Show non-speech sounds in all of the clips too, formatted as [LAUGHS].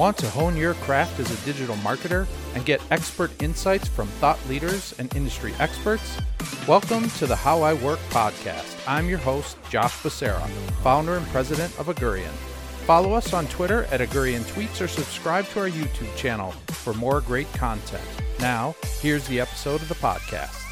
Want to hone your craft as a digital marketer and get expert insights from thought leaders and industry experts? Welcome to the How I Work podcast. I'm your host, Josh Becerra, founder and president of Augurian. Follow us on Twitter at Augurian Tweets or subscribe to our YouTube channel for more great content. Now, here's the episode of the podcast.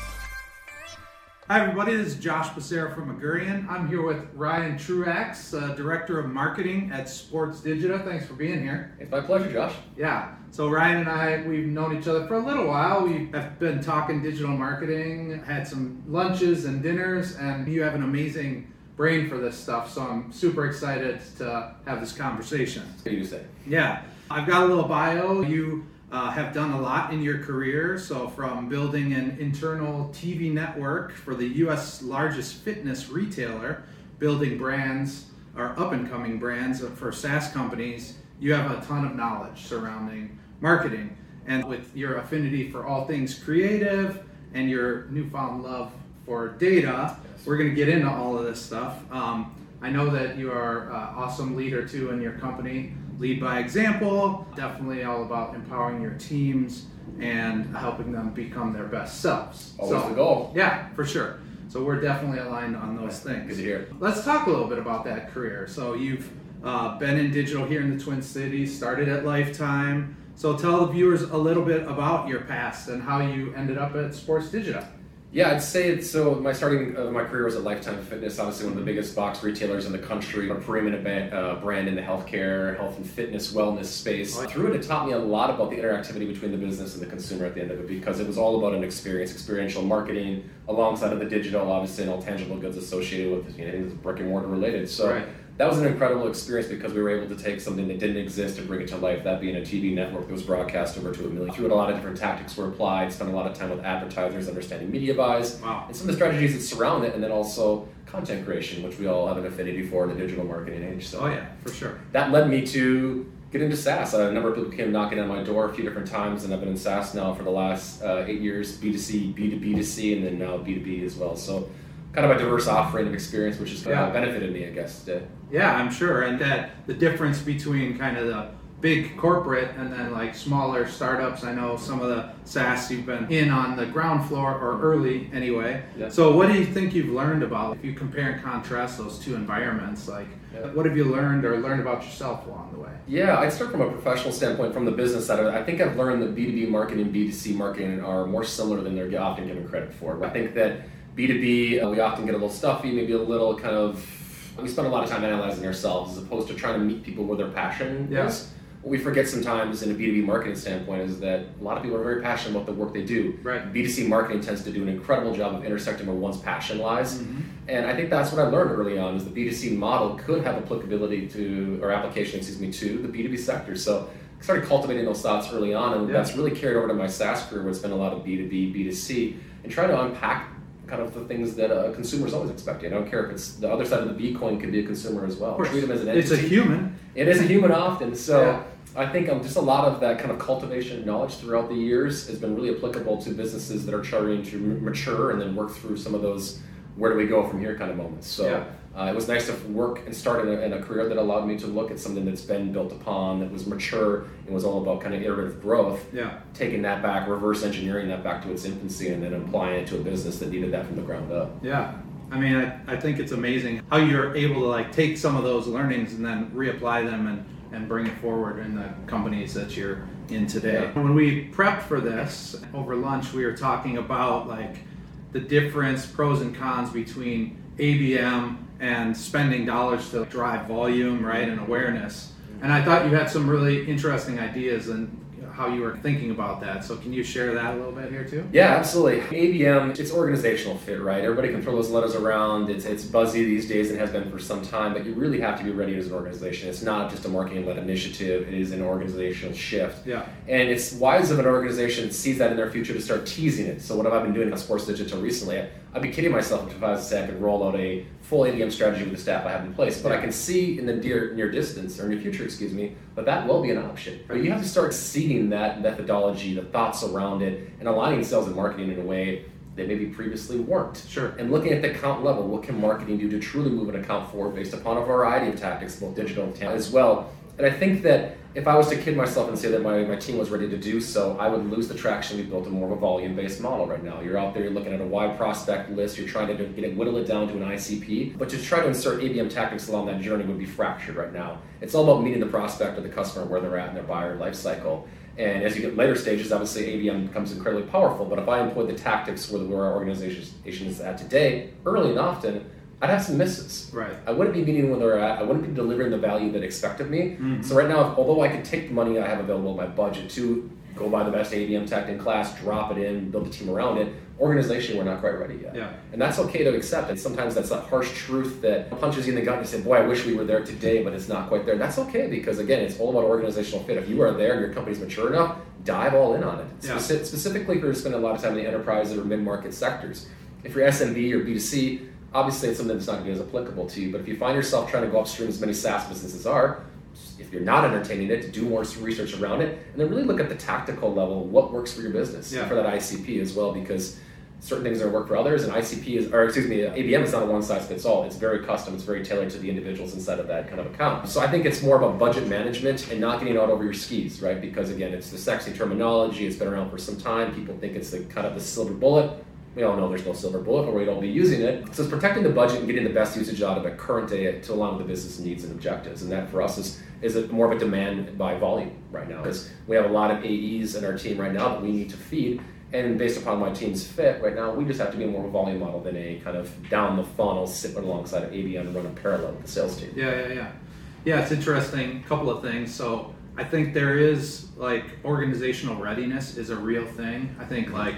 Hi, everybody. This is Josh Becerra from Augurian. I'm here with Ryan Truax, uh, Director of Marketing at Sportsdigita. Thanks for being here. It's my pleasure, Josh. Yeah. So Ryan and I, we've known each other for a little while. We have been talking digital marketing, had some lunches and dinners, and you have an amazing brain for this stuff. So I'm super excited to have this conversation. What do you say? Yeah. I've got a little bio. You uh, have done a lot in your career. So, from building an internal TV network for the US largest fitness retailer, building brands or up and coming brands for SaaS companies, you have a ton of knowledge surrounding marketing. And with your affinity for all things creative and your newfound love for data, yes. we're going to get into all of this stuff. Um, I know that you are an awesome leader too in your company lead by example, definitely all about empowering your teams and helping them become their best selves. Always so, the goal. Yeah, for sure. So we're definitely aligned on those things. Good to hear. Let's talk a little bit about that career. So you've uh, been in digital here in the Twin Cities, started at Lifetime. So tell the viewers a little bit about your past and how you ended up at Sportsdigita. Yeah, I'd say it's so. My starting of my career was at Lifetime Fitness, obviously one of the biggest box retailers in the country, a preeminent uh, brand in the healthcare, health and fitness, wellness space. Through it, it taught me a lot about the interactivity between the business and the consumer at the end of it, because it was all about an experience, experiential marketing, alongside of the digital, obviously, and all tangible goods associated with you know, brick and mortar related. So. Right that was an incredible experience because we were able to take something that didn't exist and bring it to life. That being a TV network that was broadcast over to a million. Through it, a lot of different tactics were applied. Spent a lot of time with advertisers, understanding media buys, wow. and some of the strategies that surround it, and then also content creation, which we all have an affinity for in the digital marketing age. So, oh yeah, for sure. That led me to get into SaaS. A number of people came knocking on my door a few different times, and I've been in SaaS now for the last uh, eight years. B2C, B2B2C, and then now B2B as well. So kind of a diverse offering of experience, which has uh, yeah. benefited me, I guess. To, yeah, I'm sure, and that the difference between kind of the big corporate and then like smaller startups. I know some of the SaaS you've been in on the ground floor or early anyway. Yeah. So what do you think you've learned about if you compare and contrast those two environments? Like yeah. what have you learned or learned about yourself along the way? Yeah, I'd start from a professional standpoint, from the business side. I think I've learned that B2B marketing, and B2C marketing are more similar than they're often given credit for. I think that B2B, uh, we often get a little stuffy, maybe a little kind of, we spend a lot of time analyzing ourselves as opposed to trying to meet people where their passion yeah. is. What we forget sometimes in a B2B marketing standpoint is that a lot of people are very passionate about the work they do. Right. B2C marketing tends to do an incredible job of intersecting where one's passion lies. Mm-hmm. And I think that's what I learned early on is the B2C model could have applicability to, or application, excuse me, to the B2B sector. So I started cultivating those thoughts early on, and yeah. that's really carried over to my SaaS career where it's been a lot of B2B, B2C, and trying to unpack kind of the things that a consumer is always expecting. I don't care if it's the other side of the B coin could be a consumer as well. Treat them as an entity. It's a human. It is a human often. So yeah. I think um, just a lot of that kind of cultivation of knowledge throughout the years has been really applicable to businesses that are trying to mature and then work through some of those where do we go from here kind of moments. So yeah. Uh, it was nice to work and start in a, in a, career that allowed me to look at something that's been built upon, that was mature, and was all about kind of iterative growth. Yeah. Taking that back, reverse engineering that back to its infancy, and then applying it to a business that needed that from the ground up. Yeah. I mean, I, I think it's amazing how you're able to like take some of those learnings and then reapply them and, and bring it forward in the companies that you're in today. Yeah. When we prepped for this over lunch, we were talking about like the difference, pros and cons between ABM and spending dollars to drive volume, right, and awareness. And I thought you had some really interesting ideas and how you were thinking about that. So can you share that a little bit here too? Yeah, absolutely. ABM, it's organizational fit, right? Everybody can throw those letters around. It's it's buzzy these days and has been for some time, but you really have to be ready as an organization. It's not just a marketing led initiative, it is an organizational shift. Yeah. And it's wise of an organization sees that in their future to start teasing it. So what have I been doing on Sportsdigita recently? I'd be kidding myself if I was to say I could roll out a full ABM strategy with the staff I have in place, but yeah. I can see in the near, near distance, or near future, excuse me, that that will be an option. But you have to start seeding that methodology, the thoughts around it, and aligning sales and marketing in a way that maybe previously weren't. Sure. And looking at the account level, what can marketing do to truly move an account forward based upon a variety of tactics, both digital and as well And I think that if I was to kid myself and say that my, my team was ready to do so, I would lose the traction. We built a more of a volume based model right now. You're out there, you're looking at a wide prospect list, you're trying to get it, whittle it down to an ICP, but to try to insert ABM tactics along that journey would be fractured right now. It's all about meeting the prospect or the customer where they're at in their buyer life cycle. And as you get later stages, obviously ABM becomes incredibly powerful. But if I employ the tactics where, where our organization is at today, early and often, I'd have some misses. Right. I wouldn't be meeting where they're at. I wouldn't be delivering the value that expected me. Mhm. So right now, although I could take the money I have available in my budget to go buy the best ABM tech in class, drop it in, build a team around it, organization we're not quite ready yet. Yeah. And that's okay to accept. And sometimes that's that harsh truth that punches you in the gut and you say, boy, I wish we were there today, but it's not quite there. That's okay because again, it's all about organizational fit. If you are there and your company's mature enough, dive all in on it. Yeah. Speci- specifically if you're spending a lot of time in the enterprise or mid-market sectors. If you're SMB or B2C, obviously it's something that's not going to be as applicable to you. But if you find yourself trying to go upstream as many SaaS businesses are, if you're not entertaining it, to do more research around it, and then really look at the tactical level, what works for your business, Yeah. for that ICP as well, because certain things are work for others, and ICP is, or excuse me, ABM is not a one size fits all. It's very custom. It's very tailored to the individuals inside of that kind of account. So I think it's more about budget management and not getting out over your skis, right? Because again, it's the sexy terminology. It's been around for some time. People think it's the kind of the silver bullet. We all know there's no silver bullet, or we don't be using it. So it's protecting the budget and getting the best usage out of it current day to align with the business needs and objectives. And that for us is is it more of a demand by volume right now because we have a lot of AEs in our team right now that we need to feed. And based upon my team's fit right now, we just have to be more of a volume model than a kind of down the funnel, sit alongside of ABM and run a parallel with the sales team. Yeah, yeah, yeah. Yeah, it's interesting. A couple of things. So I think there is like organizational readiness is a real thing. I think like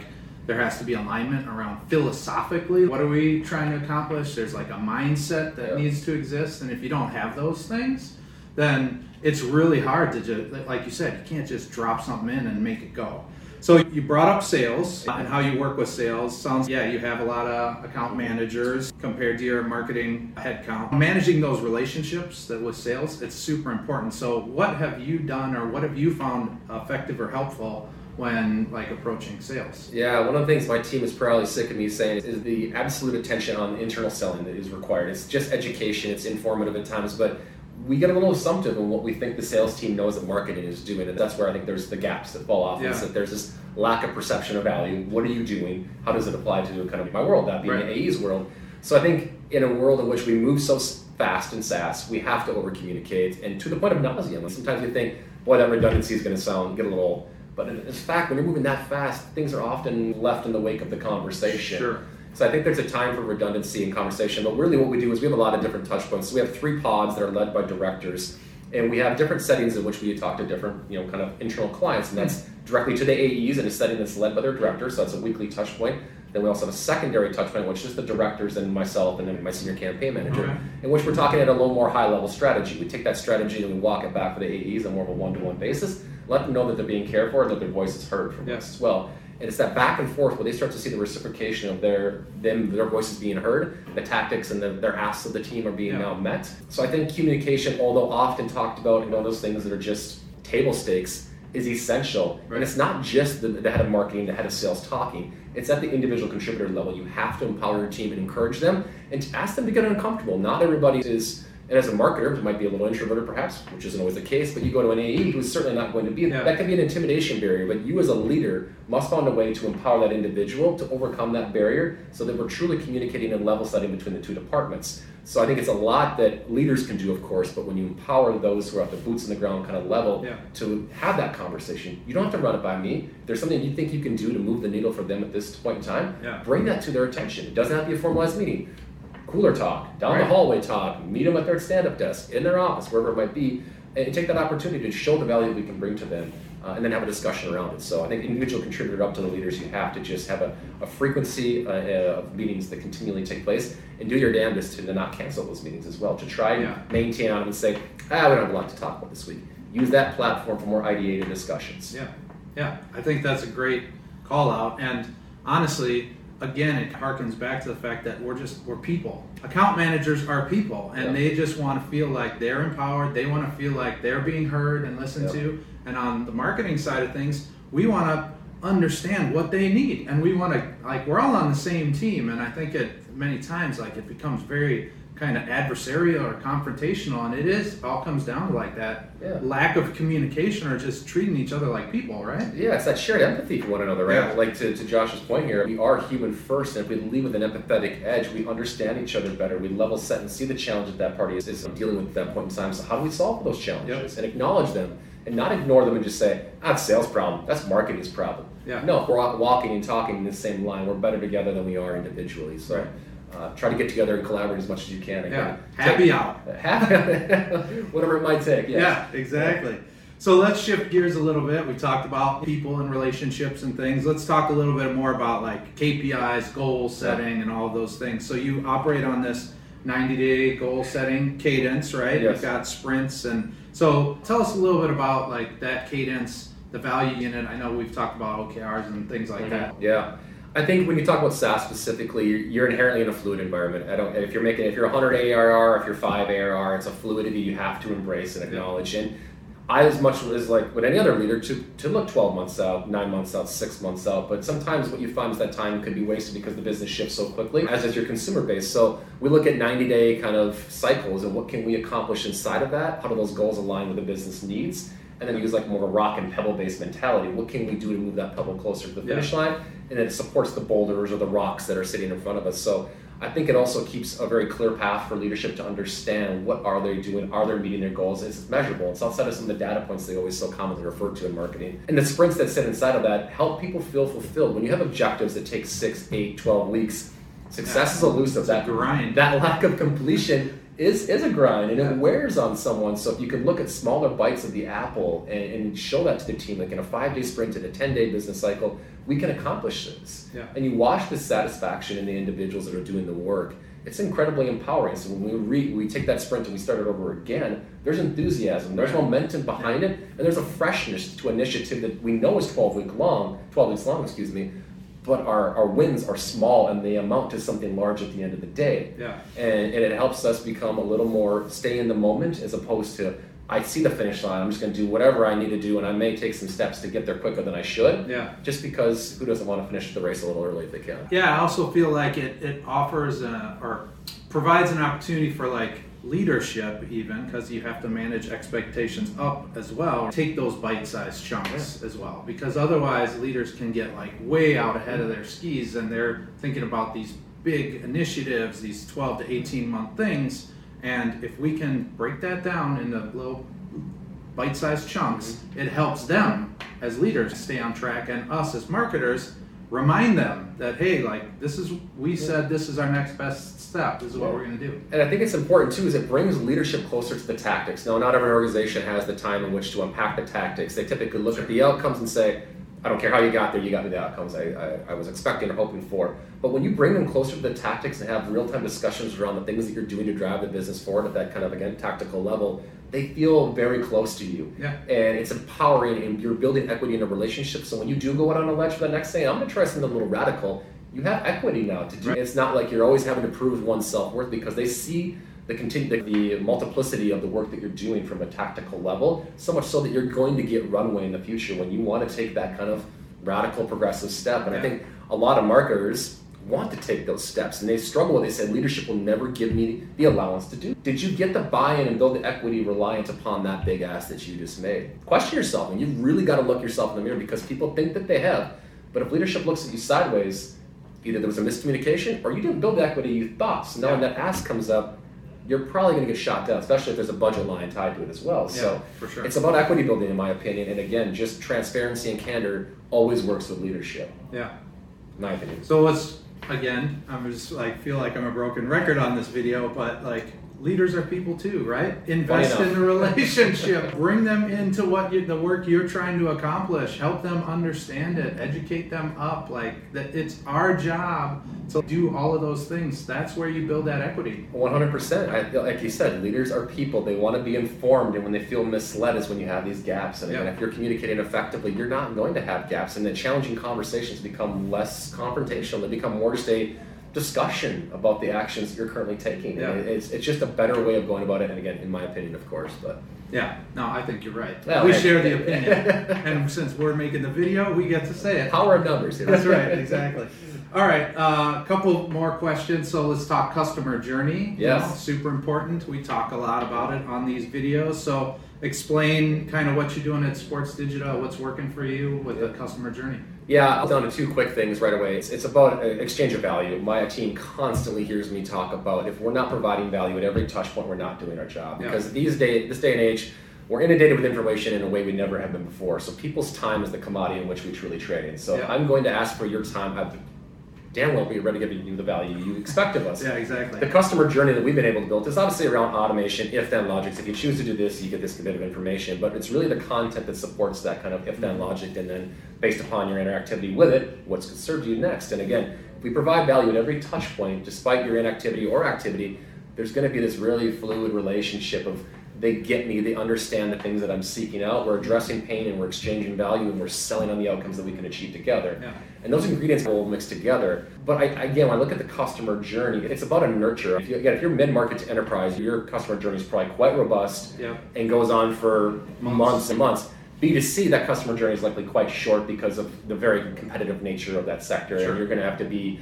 there has to be alignment around philosophically what are we trying to accomplish. There's like a mindset that Yeah. needs to exist, and if you don't have those things, then it's really hard to just like you said, you can't just drop something in and make it go. So you brought up sales and how you work with sales. Sounds yeah, you have a lot of account managers compared to your marketing headcount. Managing those relationships that with sales, it's super important. So what have you done or what have you found effective or helpful when like approaching sales? Yeah, one of the things my team is probably sick of me saying is the absolute attention on internal selling that is required. It's just education, it's informative at times, but we get a little assumptive in what we think the sales team knows that marketing is doing, and that's where I think there's the gaps that fall off. Yeah. Is that there's this lack of perception of value. What are you doing? How does it apply to kind of my world, that being Right. the AE's world? So I think in a world in which we move so fast in SaaS, we have to over communicate, and to the point of nausea. Sometimes you think, boy, that redundancy is going to sound get a little. But in, fact, when you're moving that fast, things are often left in the wake of the conversation. Sure. So I think there's a time for redundancy in conversation, but really what we do is we have a lot of different touch points. So we have three pods that are led by directors, and we have different settings in which we talk to different, you know, kind of internal clients, and that's directly to the AEs in a setting that's led by their directors. So that's a weekly touch point. Then we also have a secondary touch point, which is the directors and myself and then my senior campaign manager, Okay. in which we're talking at a little more high level strategy. We take that strategy and we walk it back for the AEs on more of a one to one basis, let them know that they're being cared for and that their voice is heard from Yeah. us as well. And it's that back and forth where they start to see the reciprocation of their them their voices being heard, the tactics and the, their asks of the team are being Yeah. now met. So I think communication, although often talked about and of those things that are just table stakes, is essential. Right. And it's not just the, the head of marketing, the head of sales talking. It's at the individual contributor level. You have to empower your team and encourage them and to ask them to get uncomfortable. Not everybody is and as a marketer, who might be a little introverted perhaps, which isn't always the case, but you go to an AE who's certainly not going to be, Yeah. that can be an intimidation barrier, but you as a leader must find a way to empower that individual to overcome that barrier so that we're truly communicating and level setting between the two departments. So I think it's a lot that leaders can do, of course, but when you empower those who are at the boots on the ground kind of level Yeah. to have that conversation, you don't have to run it by me. If there's something you think you can do to move the needle for them at this point in time, Yeah. bring that to their attention. It doesn't have to be a formalized meeting cooler talk, down the hallway talk, meet them at their stand-up desk, in their office, wherever it might be, and take that opportunity to show the value we can bring to them, uh, and then have a discussion around it. So I think individual contributor up to the leaders, you have to just have a, a frequency uh, uh, of meetings that continually take place, and do your damnedest to not cancel those meetings as well, to try and Yeah. maintain on and say, ah, we don't have a lot to talk about this week. Use that platform for more ideated discussions. Yeah, yeah. I think that's a great call out. And honestly, again, it harkens back to the fact that we're just we're people. Account managers are people, and Yeah. they just want to feel like they're empowered. They want to feel like they're being heard and listened Yeah. to. And on the marketing side of things, we want to understand what they need, and we want to like we're all on the same team. And I think it many times like it becomes very kind of adversarial or confrontational, and it is all comes down to like that Yeah. lack of communication or just treating each other like people, right? Yeah, it's that shared empathy for one another, right? Yeah. Like to, to Josh's point here, we are human first, and if we lead with an empathetic edge, we understand each other better. We level set and see the challenge that that party is, is dealing with at that point in time. So how do we solve those challenges and acknowledge them, and not ignore them and just say, "Ah, it's sales problem. That's marketing's problem." Yeah. No, if we're walking and talking in the same line, we're better together than we are individually. So. Right. Uh, try to get together and collaborate as much as you can. Yeah, Again, happy hour. [LAUGHS] [LAUGHS] Whatever it might take. yes. Yeah, exactly. So let's shift gears a little bit. We talked about people and relationships and things. Let's talk a little bit more about like KPIs, goal setting, and all of those things. So you operate on this 90 day goal setting cadence, right? Yes. You've got sprints. And so tell us a little bit about like that cadence, the value unit. I know we've talked about OKRs and things like that. Yeah. I think when you talk about SaaS specifically, you're- inherently in a fluid environment. I don't. If you're making, if you're 100 ARR, if you're five ARR, it's a fluidity you have to embrace and acknowledge. And I, as much as like with any other leader, to to look 12 months out, nine months out, six months out. But sometimes what you find is that time could be wasted because the business shifts so quickly, as is your consumer base. So we look at 90 day kind of cycles and what can we accomplish inside of that? How do those goals align with the business needs? And then use like more of a rock and pebble based mentality. What can we do to move that pebble closer to the Yeah. finish line? And then it supports the boulders or the rocks that are sitting in front of us. So I think it also keeps a very clear path for leadership to understand what are they doing, are they meeting their goals? It's measurable. It's outside of some of the data points they always so commonly refer to in marketing. And the sprints that sit inside of that help people feel fulfilled. When you have objectives that take six, eight, 12 weeks, success is elusive. That grind. that lack of completion is is a grind and Yeah. it wears on someone. So if you can look at smaller bites of the apple and, and show that to the team, like in a five day sprint and a ten day business cycle, we can accomplish this. Yeah. And you watch the satisfaction in the individuals that are doing the work. It's incredibly empowering. So when we re, we take that sprint and we start it over again, there's enthusiasm, there's Right. momentum behind it, and there's a freshness to initiative that we know is 12 week long, 12 weeks long, excuse me, but our, our wins are small and they amount to something large at the end of the day. Yeah. And, and it helps us become a little more stay in the moment as opposed to I see the finish line. I'm just going to do whatever I need to do, and I may take some steps to get there quicker than I should. Yeah. Just because who doesn't want to finish the race a little early if they can? Yeah, I also feel like it, it offers a, or provides an opportunity for like leadership even because you have to manage expectations up as well. Take those bite-sized chunks as well because otherwise leaders can get like way out ahead of their skis and they're thinking about these big initiatives, these 12 to 18 month things and if we can break that down into little bite-sized chunks, mm-hmm. it helps them as leaders stay on track and us as marketers remind them that hey, like this is we said this is our next best step. This is what we're going to do. And I think it's important too, is it brings leadership closer to the tactics. Now, not every organization has the time in which to unpack the tactics. They typically look at the outcomes and say, I don't care how you got there, you got me the outcomes I, I, I was expecting or hoping for. But when you bring them closer to the tactics and have real time discussions around the things that you're doing to drive the business forward at that kind of, again, tactical level, they feel very close to you. Yeah. And it's empowering and you're building equity in a relationship. So when you do go out on a ledge for the next day, I'm going to try something a little radical. You have equity now to do. Right. It's not like you're always having to prove one's self worth because they see the continue the, the multiplicity of the work that you're doing from a tactical level. So much so that you're going to get runway in the future when you want to take that kind of radical progressive step. And I think a lot of marketers want to take those steps and they struggle with. They said, leadership will never give me the allowance to do. Did you get the buy-in and build the equity reliant upon that big ask that you just made? Question yourself and you've really got to look yourself in the mirror because people think that they have. But if leadership looks at you sideways, either there was a miscommunication or you didn't build the equity you thought. So now when that ask comes up, you're probably going to get shot down, especially if there's a budget line tied to it as well. Yeah, so for sure. it's about equity building, in my opinion. And again, just transparency and candor always works with leadership, Yeah. in my opinion. So let's again. I'm just like feel like I'm a broken record on this video, but like leaders are people too, right? Invest in the relationship. [LAUGHS] Bring them into what you, the work you're trying to accomplish. Help them understand it. Educate them up. Like that, it's our job to do all of those things. That's where you build that equity. One hundred percent. Like you said, leaders are people. They want to be informed, and when they feel misled, is when you have these gaps. And again, Yeah. if you're communicating effectively, you're not going to have gaps, and the challenging conversations become less confrontational. They become more just a discussion about the actions you're currently taking. Yeah. And it's it's just a better way of going about it. And again, in my opinion, of course, but Yeah. No, I think you're right. We hey. share the [LAUGHS] opinion, and since we're making the video, we get to say it. power of numbers. know? That's right, exactly. All right, a uh, couple more questions. So let's talk customer journey. Yes. You know, super important. We talk a lot about it on these videos. So explain kind of what you're doing at Sportsdigita, what's working for you with the customer journey. Yeah, I'll down to two quick things right away. It's, it's about uh, exchange of value. My team constantly hears me talk about if we're not providing value at every touch point, we're not doing our job. Because yeah. these day, this day and age, we're inundated with information in a way we never have been before. So people's time is the commodity in which we truly trade. So yeah. I'm going to ask for your time damn well be ready to give you the value you expect of us. yeah, exactly. The customer journey that we've been able to build is obviously around automation, if-then logics. If you choose to do this, you get this bit of information, but it's really the content that supports that kind of if-then mm-hmm. logic, and then based upon your interactivity with it, what's served you next. And again, if we provide value at every touch point, despite your inactivity or activity, there's going to be this really fluid relationship of they get me, they understand the things that I'm seeking out. We're addressing pain and we're exchanging value and we're selling on the outcomes that we can achieve together. Yeah. And those ingredients all mixed together. But I, again, when I look at the customer journey, it's about a nurture. If you, again, if you're mid-market to enterprise, your customer journey is probably quite robust yeah. and goes on for months. months and months. B2C, that customer journey is likely quite short because of the very competitive nature of that sector. Sure. And you're going to have to be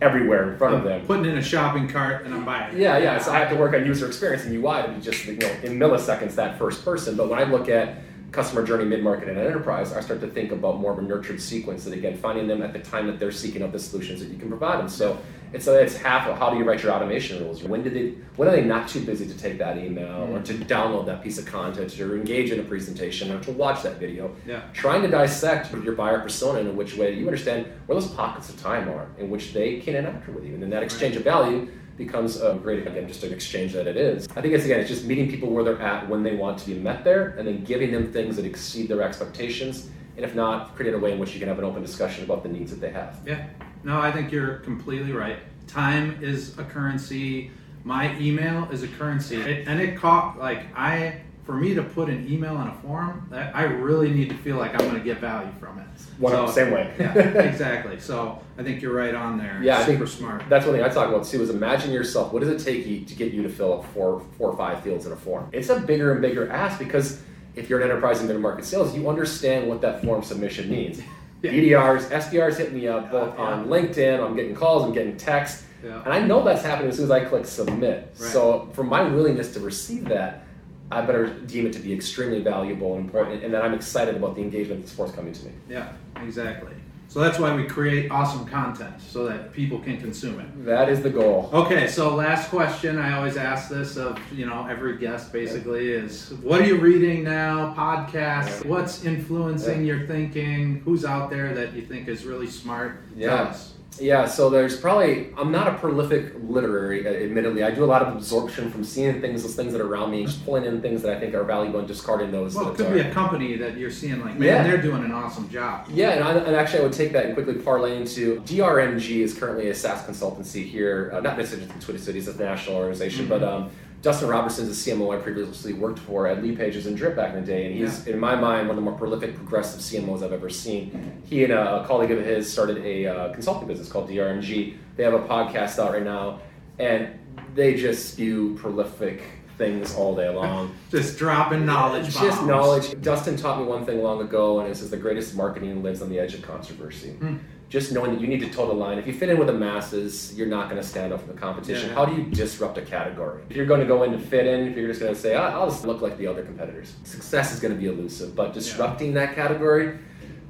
everywhere in front I'm of them. Putting in a shopping cart and I'm buying. Yeah, yeah. So I have to work on user experience and UI to be just you know in milliseconds that first person. But when I look at customer journey, mid market, and enterprise, I start to think about more of a nurtured sequence. And again, finding them at the time that they're seeking out the solutions that you can provide them. So it's a, it's half of how do you write your automation rules? When did they when are they not too busy to take that email or mm. to download that piece of content or engage in a presentation or to watch that video? Yeah. Trying to dissect your buyer persona in which way you understand where those pockets of time are in which they can interact with you. And then that exchange of value becomes a great again just an exchange that it is. I think it's again it's just meeting people where they're at when they want to be met there and then giving them things that exceed their expectations. And if not, create a way in which you can have an open discussion about the needs that they have. Yeah. No, I think you're completely right. Time is a currency. My email is a currency, it, and it caught like I for me to put an email on a form, I really need to feel like I'm going to get value from it. One so, same way. yeah, [LAUGHS] exactly. So I think you're right on there. Yeah, super smart. That's one thing I talk about too. Is imagine yourself. What does it take you to get you to fill up four, four or five fields in a form? It's a bigger and bigger ask because if you're an enterprise and middle market sales, you understand what that form submission means. Yeah. BDRs, SDRs hit me up both yeah. on LinkedIn. I'm getting calls. I'm getting texts. Yeah. And I know that's happening as soon as I click submit. Right. So, for my willingness to receive that, I better deem it to be extremely valuable and important, and that I'm excited about the engagement that's forthcoming to me. Yeah, exactly. So that's why we create awesome content so that people can consume it. That is the goal. Okay, so last question. I always ask this of you know every guest basically is what are you reading now? Podcasts. What's influencing your thinking? Who's out there that you think is really smart? Yeah. Yeah, so there's probably I'm not a prolific literary, uh, admittedly. I do a lot of absorption from seeing things, those things that are around me, just pulling in things that I think are valuable and discarding those. Well, it could are. be a company that you're seeing like, man, yeah. they're doing an awesome job. Yeah, and, I, and, actually I would take that and quickly parlay into DRMG is currently a SaaS consultancy here, uh, not necessarily in Twin Cities, it's a national organization, mm-hmm. but um, Dustin Robertson's a CMO I previously worked for at Leadpages and Drip back in the day, and he's, yeah. in my mind, one of the more prolific, progressive CMOs I've ever seen. He and a colleague of his started a uh, consulting business called DRMG. They have a podcast out right now, and they just spew prolific things all day long. [LAUGHS] just dropping knowledge. Bombs. Just knowledge. Dustin taught me one thing long ago, and it says the greatest marketing lives on the edge of controversy. Mm just knowing that you need to toe the line. If you fit in with the masses, you're not going to stand up for the competition. Yeah. How do you disrupt a category? If you're going to go in to fit in, if you're just going to say, I'll just look like the other competitors, success is going to be elusive. But disrupting yeah. that category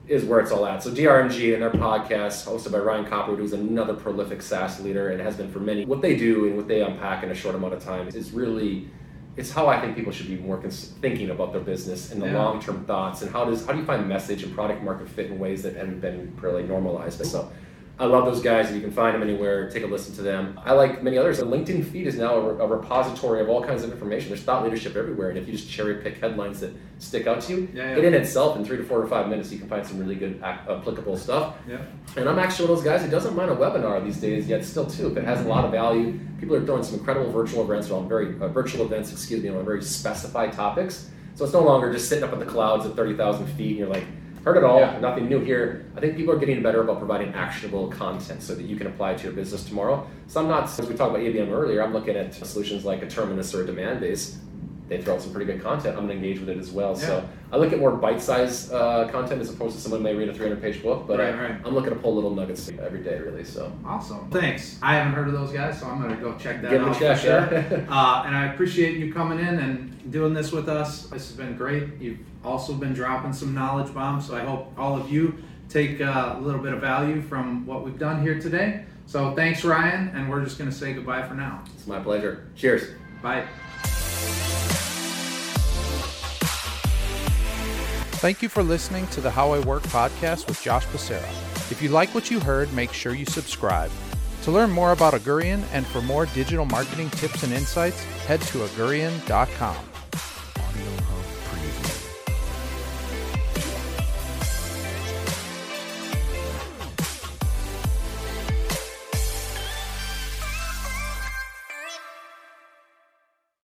is where it's all at. So DRMG and their podcast, hosted by Ryan Copperwood, who's another prolific SaaS leader and has been for many. What they do and what they unpack in a short amount of time is really it's how I think people should be more cons- thinking about their business and the yeah. long term thoughts and how does how do you find message and product market fit in ways that haven't been really normalized. So I love those guys, and you can find them anywhere. Take a listen to them. I like many others. The LinkedIn feed is now a, a, repository of all kinds of information. There's thought leadership everywhere, and if you just cherry pick headlines that stick out to you, yeah, yeah. it in itself, in three to four or five minutes, you can find some really good applicable stuff. Yeah. And I'm actually one of those guys who doesn't mind a webinar these days yet. Still, too, if it has a lot of value, people are throwing some incredible virtual events on very uh, virtual events, excuse me, on very specified topics. So it's no longer just sitting up in the clouds at 30,000 feet, and you're like Heard it all, yeah. nothing new here. I think people are getting better about providing actionable content so that you can apply it to your business tomorrow. So I'm not, as we talked about ABM earlier, I'm looking at solutions like a Terminus or a Demandbase. They throw out some pretty good content, I'm going to engage with it as well. Yeah. So I look at more bite-sized uh, content as opposed to someone may read a 300-page book, but Right, right. I'm looking to pull little nuggets every day, really. So Awesome. Thanks. I haven't heard of those guys, so I'm going to go check that Give out check, sure. [LAUGHS] uh, and I appreciate you coming in and doing this with us. This has been great. You've also been dropping some knowledge bombs, so I hope all of you take uh, a little bit of value from what we've done here today. So thanks, Ryan, and we're just going to say goodbye for now. it's my pleasure. Cheers. Bye. Thank you for listening to the How I Work podcast with Josh Becerra. If you like what you heard, make sure you subscribe. To learn more about Augurian and for more digital marketing tips and insights, head to augurian.com.